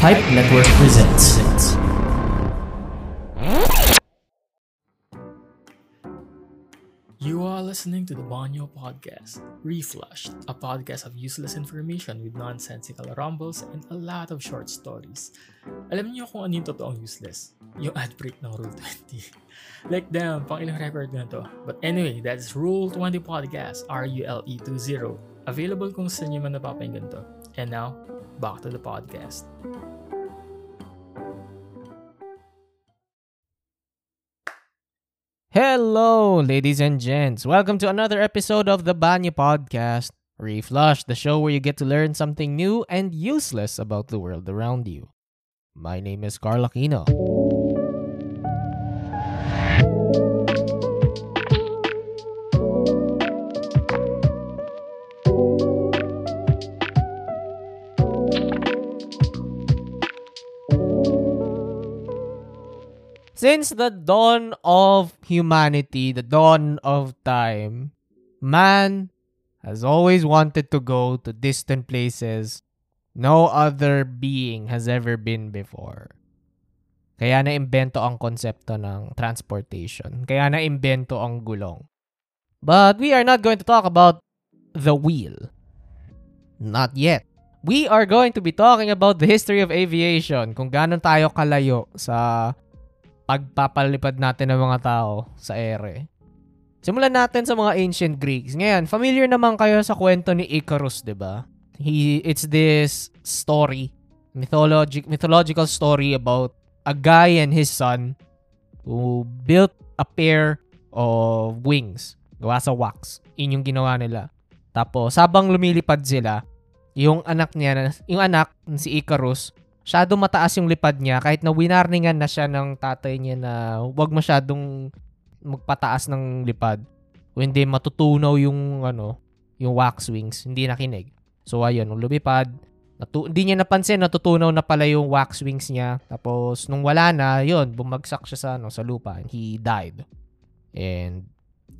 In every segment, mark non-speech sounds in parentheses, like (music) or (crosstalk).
Pipe Network presents. You are listening to the Banyo Podcast, Reflushed, a podcast of useless information with nonsensical rumbles and a lot of short stories. Alam niyo kung ano yung totoong useless? Yung ad break ng Rule 20. (laughs) like damn, pang ilang record na to. But anyway, that's Rule 20 Podcast, R-U-L-E 20. Available kung saan niyo man napapahinggan to. And now, back to the podcast. Hello, ladies and gents. Welcome to another episode of the Banyo Podcast, Reflush, the show where you get to learn something new and useless about the world around you. My name is Carl Aquino. Since the dawn of humanity, the dawn of time, man has always wanted to go to distant places no other being has ever been before. Kaya na-imbento ang konsepto ng transportation. Kaya na-imbento ang gulong. But we are not going to talk about the wheel. Not yet. We are going to be talking about the history of aviation, kung gaano tayo kalayo sa pagpapalipad natin ng mga tao sa ere. Simulan natin sa mga ancient Greeks. Ngayon, familiar naman kayo sa kwento ni Icarus, 'di ba? He it's this story, mythologic mythological story about a guy and his son who built a pair of wings gawa sa wax. Yun yung ginawa nila. Tapos, habang lumilipad sila, yung anak niya, yung anak, si Icarus, masyado mataas yung lipad niya kahit na winarningan na siya ng tatay niya na wag masyadong magpataas ng lipad. O hindi matutunaw yung ano, yung wax wings, hindi nakinig. So ayun, nung lumipad, natu- hindi niya napansin natutunaw na pala yung wax wings niya. Tapos nung wala na, yun, bumagsak siya sa ano, sa lupa and he died. And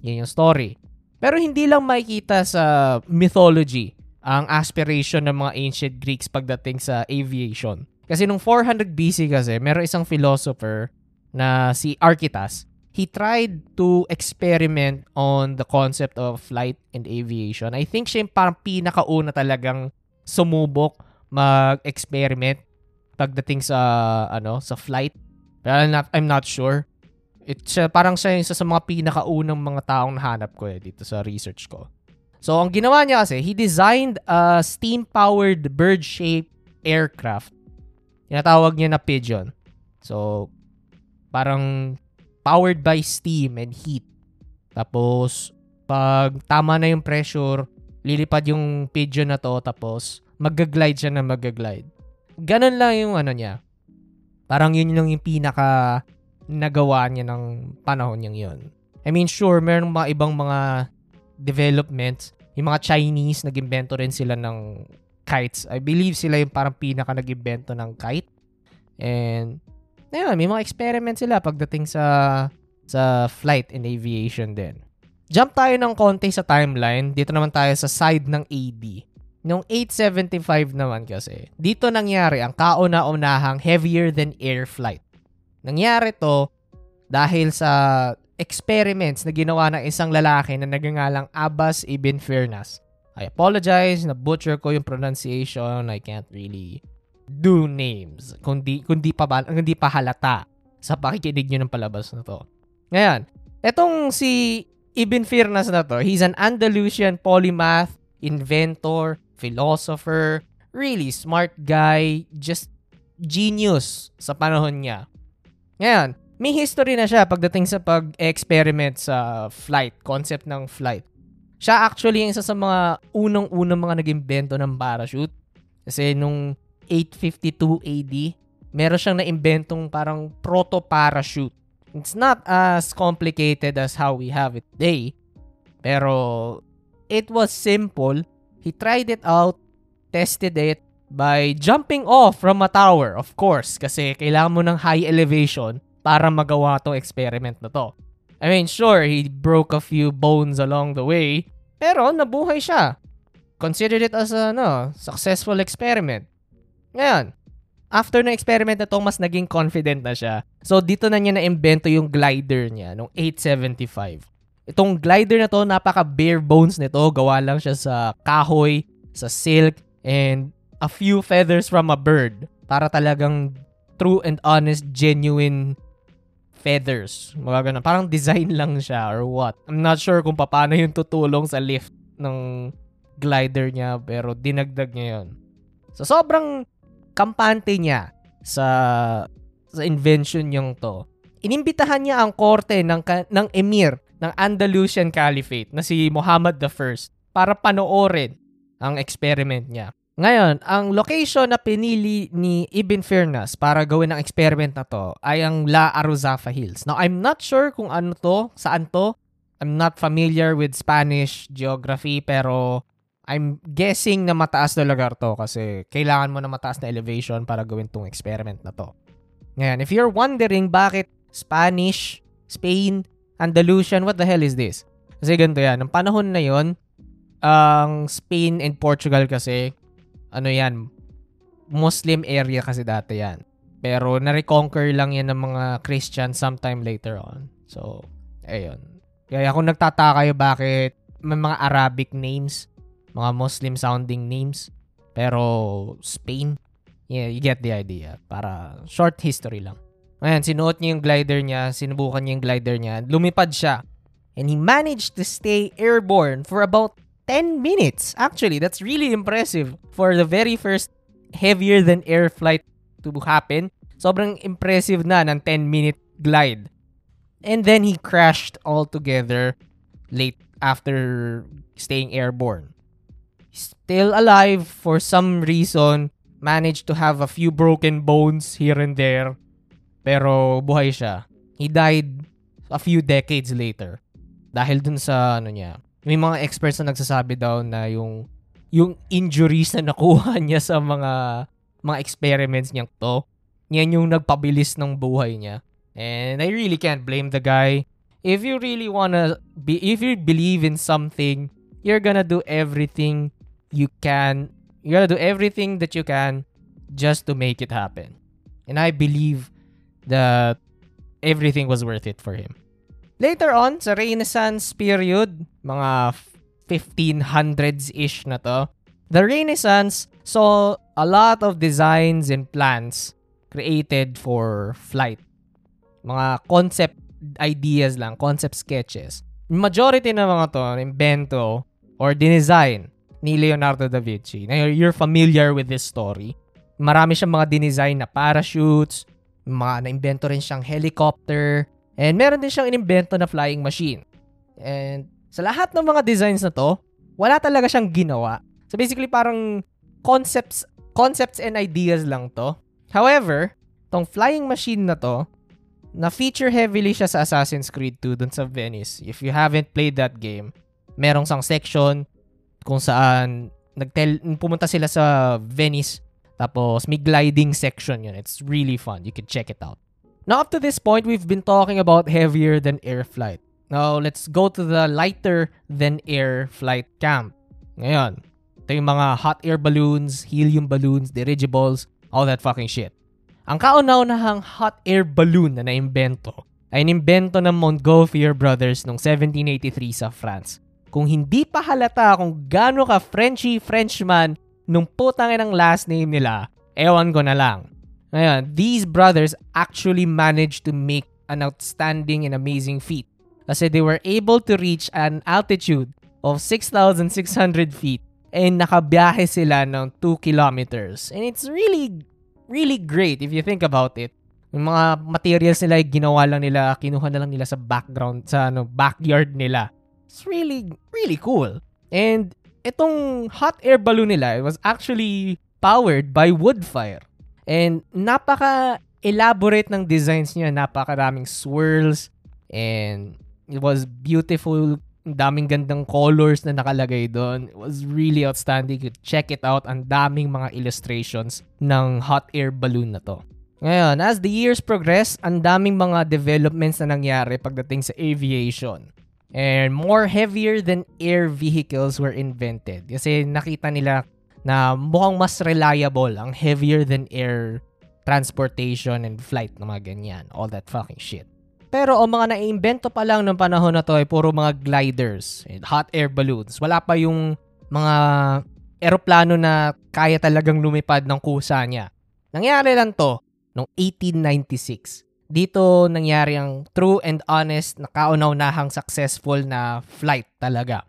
yun yung story. Pero hindi lang makikita sa mythology ang aspiration ng mga ancient Greeks pagdating sa aviation. Kasi nung 400 BC kasi, meron isang philosopher na si Archytas. He tried to experiment on the concept of flight and aviation. I think siya yung parang pinakauna talagang sumubok mag-experiment pagdating sa ano sa flight. Pero I'm not, I'm not sure. It's uh, parang siya yung isa sa mga pinakaunang mga taong nahanap ko eh dito sa research ko. So, ang ginawa niya kasi, he designed a steam-powered bird-shaped aircraft Tinatawag niya na pigeon. So, parang powered by steam and heat. Tapos, pag tama na yung pressure, lilipad yung pigeon na to, tapos mag-glide siya na mag-glide. Ganun lang yung ano niya. Parang yun lang yung pinaka nagawa niya ng panahon niyang yun. I mean, sure, meron mga ibang mga developments. Yung mga Chinese, nag-invento rin sila ng kites. I believe sila yung parang pinaka nag-invento ng kite. And, ayun, may mga experiment sila pagdating sa sa flight and aviation din. Jump tayo ng konti sa timeline. Dito naman tayo sa side ng AD. Noong 875 naman kasi, dito nangyari ang kauna-unahang heavier than air flight. Nangyari to dahil sa experiments na ginawa ng isang lalaki na nagangalang Abbas ibn Firnas I apologize, na butcher ko yung pronunciation. I can't really do names kundi kundi pa hindi pa halata sa pakikinig niyo ng palabas na to. Ngayon, etong si Ibn Firnas na to, he's an Andalusian polymath, inventor, philosopher, really smart guy, just genius sa panahon niya. Ngayon, may history na siya pagdating sa pag-experiment sa flight, concept ng flight. Siya actually yung isa sa mga unang-unang mga nag-imbento ng parachute. Kasi nung 852 AD, meron siyang na-imbentong parang proto-parachute. It's not as complicated as how we have it today. Pero it was simple. He tried it out, tested it by jumping off from a tower, of course, kasi kailangan mo ng high elevation para magawa tong experiment na to. I mean, sure, he broke a few bones along the way, pero nabuhay siya. Considered it as a no, successful experiment. Ngayon, after ng experiment na to, mas naging confident na siya. So, dito na niya na-invento yung glider niya nung 875. Itong glider na to, napaka bare bones nito. Gawa lang siya sa kahoy, sa silk, and a few feathers from a bird. Para talagang true and honest, genuine feathers. Mga ganun. Parang design lang siya or what. I'm not sure kung paano yung tutulong sa lift ng glider niya pero dinagdag niya yun. So sobrang kampante niya sa sa invention yung to. Inimbitahan niya ang korte ng ng emir ng Andalusian Caliphate na si Muhammad I para panoorin ang experiment niya. Ngayon, ang location na pinili ni Ibn Firnas para gawin ang experiment na to ay ang La Aruzafa Hills. Now, I'm not sure kung ano to, saan to. I'm not familiar with Spanish geography pero I'm guessing na mataas na lugar to kasi kailangan mo na mataas na elevation para gawin tong experiment na to. Ngayon, if you're wondering bakit Spanish, Spain, Andalusian, what the hell is this? Kasi ganito yan. Ang panahon na yon, ang Spain and Portugal kasi, ano yan, Muslim area kasi dati yan. Pero na-reconquer lang yan ng mga Christian sometime later on. So, ayun. Kaya kung nagtataka kayo bakit may mga Arabic names, mga Muslim sounding names, pero Spain, yeah, you get the idea. Para short history lang. Ayan, sinuot niya yung glider niya, sinubukan niya yung glider niya, lumipad siya. And he managed to stay airborne for about 10 minutes. Actually, that's really impressive for the very first heavier than air flight to happen. Sobrang impressive na ng 10 minute glide. And then he crashed altogether late after staying airborne. Still alive for some reason, managed to have a few broken bones here and there pero buhay siya. He died a few decades later. Dahil dun sa ano niya. May mga experts na nagsasabi daw na yung yung injuries na nakuha niya sa mga mga experiments niya to, yan yung nagpabilis ng buhay niya. And I really can't blame the guy. If you really wanna be, if you believe in something, you're gonna do everything you can. You're gonna do everything that you can just to make it happen. And I believe that everything was worth it for him. Later on, sa Renaissance period, mga 1500s-ish na to, the Renaissance saw a lot of designs and plans created for flight. Mga concept ideas lang, concept sketches. Majority ng mga to, invento or dinesign ni Leonardo da Vinci. Now, you're familiar with this story. Marami siyang mga dinesign na parachutes, mga na-invento rin siyang helicopter, and meron din siyang inimbento na flying machine. And sa lahat ng mga designs na to, wala talaga siyang ginawa. So basically parang concepts concepts and ideas lang to. However, tong flying machine na to, na feature heavily siya sa Assassin's Creed 2 dun sa Venice. If you haven't played that game, merong sang section kung saan nagtel pumunta sila sa Venice tapos, may gliding section yun. It's really fun. You can check it out. Now, up to this point, we've been talking about heavier than air flight. Now, let's go to the lighter than air flight camp. Ngayon, ito yung mga hot air balloons, helium balloons, dirigibles, all that fucking shit. Ang kauna-unahang hot air balloon na naimbento ay inimbento ng Montgolfier Brothers noong 1783 sa France. Kung hindi pa halata kung gaano ka Frenchy Frenchman nung putang ng last name nila, ewan ko na lang. Ngayon, these brothers actually managed to make an outstanding and amazing feat. Kasi they were able to reach an altitude of 6,600 feet and nakabiyahe sila ng 2 kilometers. And it's really, really great if you think about it. Yung mga materials nila, ginawa lang nila, kinuha na lang nila sa background, sa ano, backyard nila. It's really, really cool. And itong hot air balloon nila was actually powered by wood fire. And napaka elaborate ng designs niya, napakaraming swirls and it was beautiful. daming gandang colors na nakalagay doon. It was really outstanding. You check it out. Ang daming mga illustrations ng hot air balloon na to. Ngayon, as the years progress, ang daming mga developments na nangyari pagdating sa aviation and more heavier than air vehicles were invented. Kasi nakita nila na mukhang mas reliable ang heavier than air transportation and flight ng mga ganyan. All that fucking shit. Pero ang mga naiimbento pa lang ng panahon na to ay puro mga gliders hot air balloons. Wala pa yung mga eroplano na kaya talagang lumipad ng kusa niya. Nangyari lang to noong 1896. Dito nangyari ang true and honest na kaunaunahang successful na flight talaga.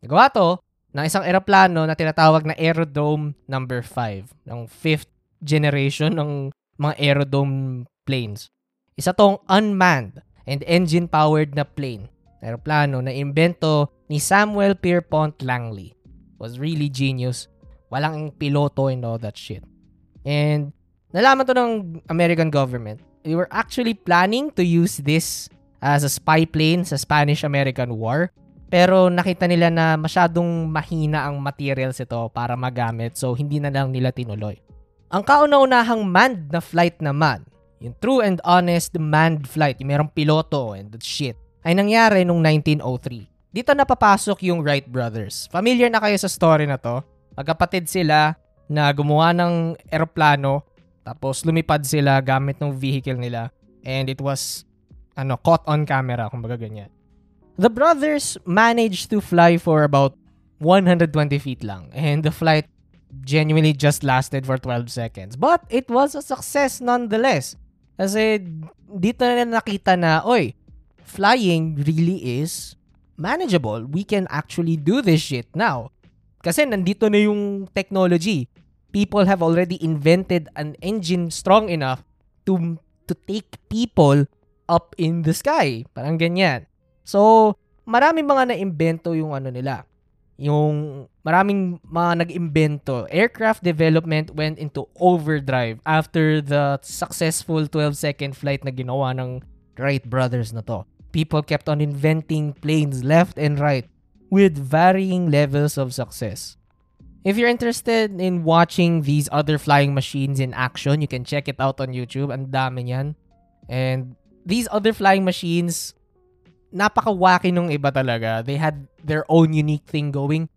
Nagawa to ng isang eroplano na tinatawag na Aerodrome number 5, ng fifth generation ng mga Aerodrome planes. Isa tong unmanned and engine-powered na plane, aeroplano na imbento ni Samuel Pierpont Langley. Was really genius. Walang piloto and all that shit. And nalaman to ng American government. They were actually planning to use this as a spy plane sa Spanish-American War. Pero nakita nila na masyadong mahina ang materials ito para magamit so hindi na lang nila tinuloy. Ang kauna-unahang manned na flight naman yung true and honest manned flight, yung merong piloto and that shit, ay nangyari nung 1903. Dito napapasok yung Wright brothers. Familiar na kayo sa story na to. Magkapatid sila na gumawa ng eroplano tapos lumipad sila gamit ng vehicle nila and it was ano caught on camera kumbaga ganyan. The brothers managed to fly for about 120 feet lang and the flight genuinely just lasted for 12 seconds. But it was a success nonetheless. Kasi dito na nakita na, oy, flying really is manageable. We can actually do this shit now. Kasi nandito na yung technology. People have already invented an engine strong enough to to take people up in the sky. Parang ganyan. So, marami mga na-invento yung ano nila yung maraming mga nag-imbento. Aircraft development went into overdrive after the successful 12-second flight na ginawa ng Wright brothers na to. People kept on inventing planes left and right with varying levels of success. If you're interested in watching these other flying machines in action, you can check it out on YouTube. Ang dami niyan. And these other flying machines napaka-wacky nung iba talaga. They had their own unique thing going.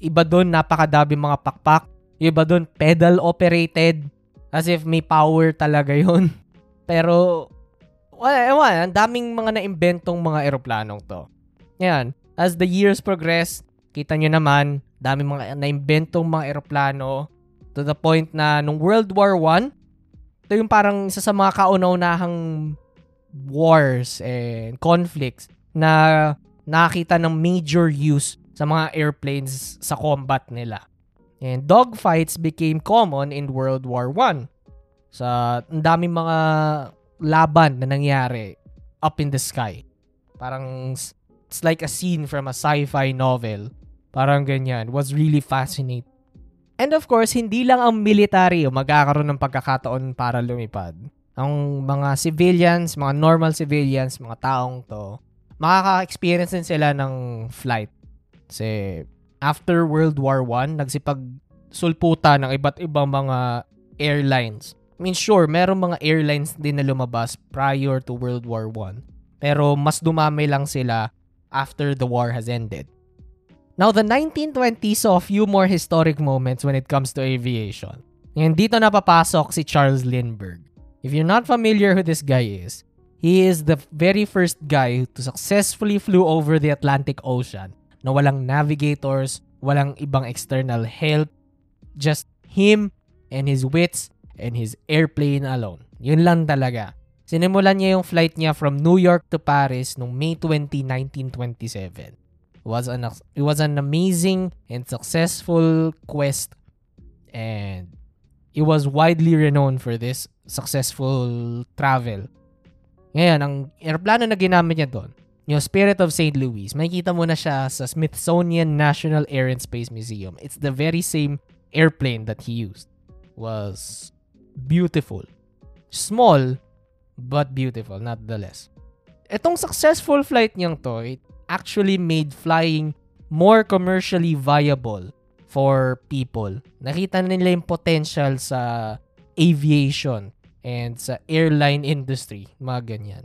Iba doon, napakadabi mga pakpak. Iba doon, pedal operated. As if may power talaga yon (laughs) Pero, wala, ewan, ang daming mga naimbentong mga eroplanong to. Yan. As the years progress, kita nyo naman, daming mga naimbentong mga eroplano to the point na nung World War 1, ito yung parang isa sa mga kauna-unahang wars and conflicts na nakita ng major use sa mga airplanes sa combat nila. And dogfights became common in World War I. Sa ang daming mga laban na nangyari up in the sky. Parang it's like a scene from a sci-fi novel. Parang ganyan. Was really fascinating. And of course, hindi lang ang military o magkakaroon ng pagkakataon para lumipad ang mga civilians, mga normal civilians, mga taong to, makaka-experience din sila ng flight. Kasi after World War I, nagsipag sulputa ng iba't ibang mga airlines. I mean, sure, meron mga airlines din na lumabas prior to World War I. Pero mas dumami lang sila after the war has ended. Now, the 1920s saw a few more historic moments when it comes to aviation. And dito napapasok si Charles Lindbergh. If you're not familiar who this guy is, he is the very first guy to successfully flew over the Atlantic Ocean na walang navigators, walang ibang external help, just him and his wits and his airplane alone. Yun lang talaga. Sinimulan niya yung flight niya from New York to Paris noong May 20, 1927. It was an it was an amazing and successful quest and it was widely renowned for this successful travel. Ngayon, ang aeroplano na ginamit niya doon, yung Spirit of St. Louis, makikita mo na siya sa Smithsonian National Air and Space Museum. It's the very same airplane that he used. Was beautiful. Small, but beautiful, not the less. Itong successful flight niyang to, it actually made flying more commercially viable for people. Nakita nila yung potential sa aviation and sa airline industry, mga ganyan.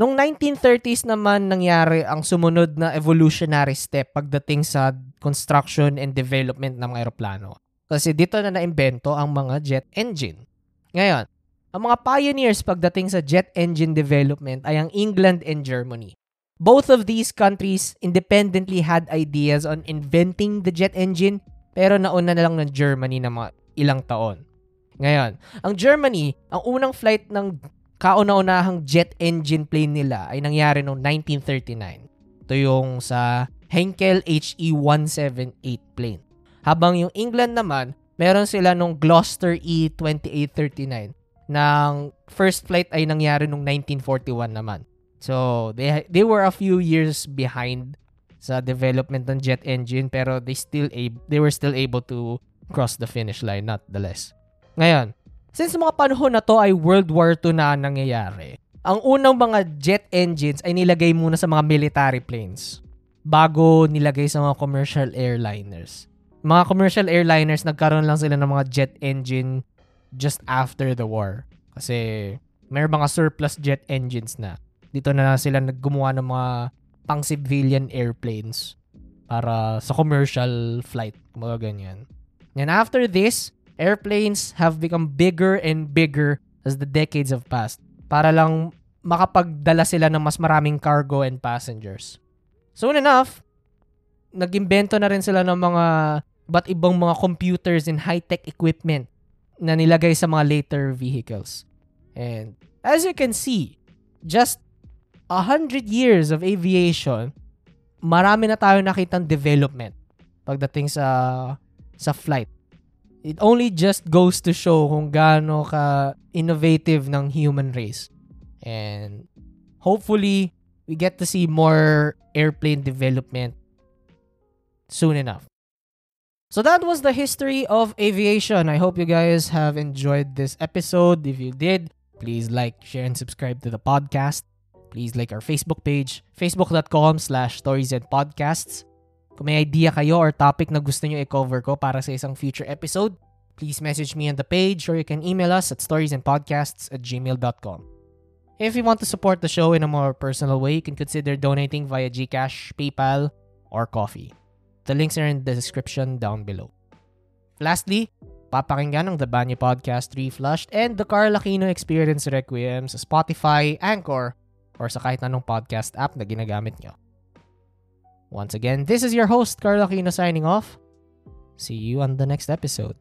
Noong 1930s naman nangyari ang sumunod na evolutionary step pagdating sa construction and development ng mga aeroplano. Kasi dito na naimbento ang mga jet engine. Ngayon, ang mga pioneers pagdating sa jet engine development ay ang England and Germany. Both of these countries independently had ideas on inventing the jet engine pero nauna na lang ng Germany na mga ilang taon. Ngayon, ang Germany, ang unang flight ng kauna-unahang jet engine plane nila ay nangyari noong 1939. Ito yung sa Henkel HE-178 plane. Habang yung England naman, meron sila nung Gloucester E-2839 ng first flight ay nangyari nung 1941 naman. So, they they were a few years behind sa development ng jet engine pero they still ab- they were still able to cross the finish line not the less. Ngayon, since mga panahon na to ay World War II na nangyayari, ang unang mga jet engines ay nilagay muna sa mga military planes bago nilagay sa mga commercial airliners. Mga commercial airliners, nagkaroon lang sila ng mga jet engine just after the war. Kasi may mga surplus jet engines na. Dito na sila naggumawa ng mga pang-civilian airplanes para sa commercial flight, mga ganyan. And after this, airplanes have become bigger and bigger as the decades have passed para lang makapagdala sila ng mas maraming cargo and passengers. Soon enough, nag-imbento na rin sila ng mga ba't ibang mga computers and high-tech equipment na nilagay sa mga later vehicles. And as you can see, just a hundred years of aviation, marami na tayo nakitang development pagdating sa sa flight. It only just goes to show kung gaano ka innovative ng human race. And hopefully, we get to see more airplane development soon enough. So that was the history of aviation. I hope you guys have enjoyed this episode. If you did, please like, share, and subscribe to the podcast. Please like our Facebook page, facebook.com slash stories. Kung may idea kayo or topic na gusto nyo i-cover ko para sa isang future episode, please message me on the page or you can email us at storiesandpodcasts at gmail.com. If you want to support the show in a more personal way, you can consider donating via Gcash, PayPal, or Coffee. The links are in the description down below. Lastly, papakinggan ang The Banyo Podcast Reflushed and The Carl Aquino Experience Requiem sa Spotify, Anchor, or sa kahit anong podcast app na ginagamit nyo. Once again, this is your host, Carl Aquino signing off. See you on the next episode.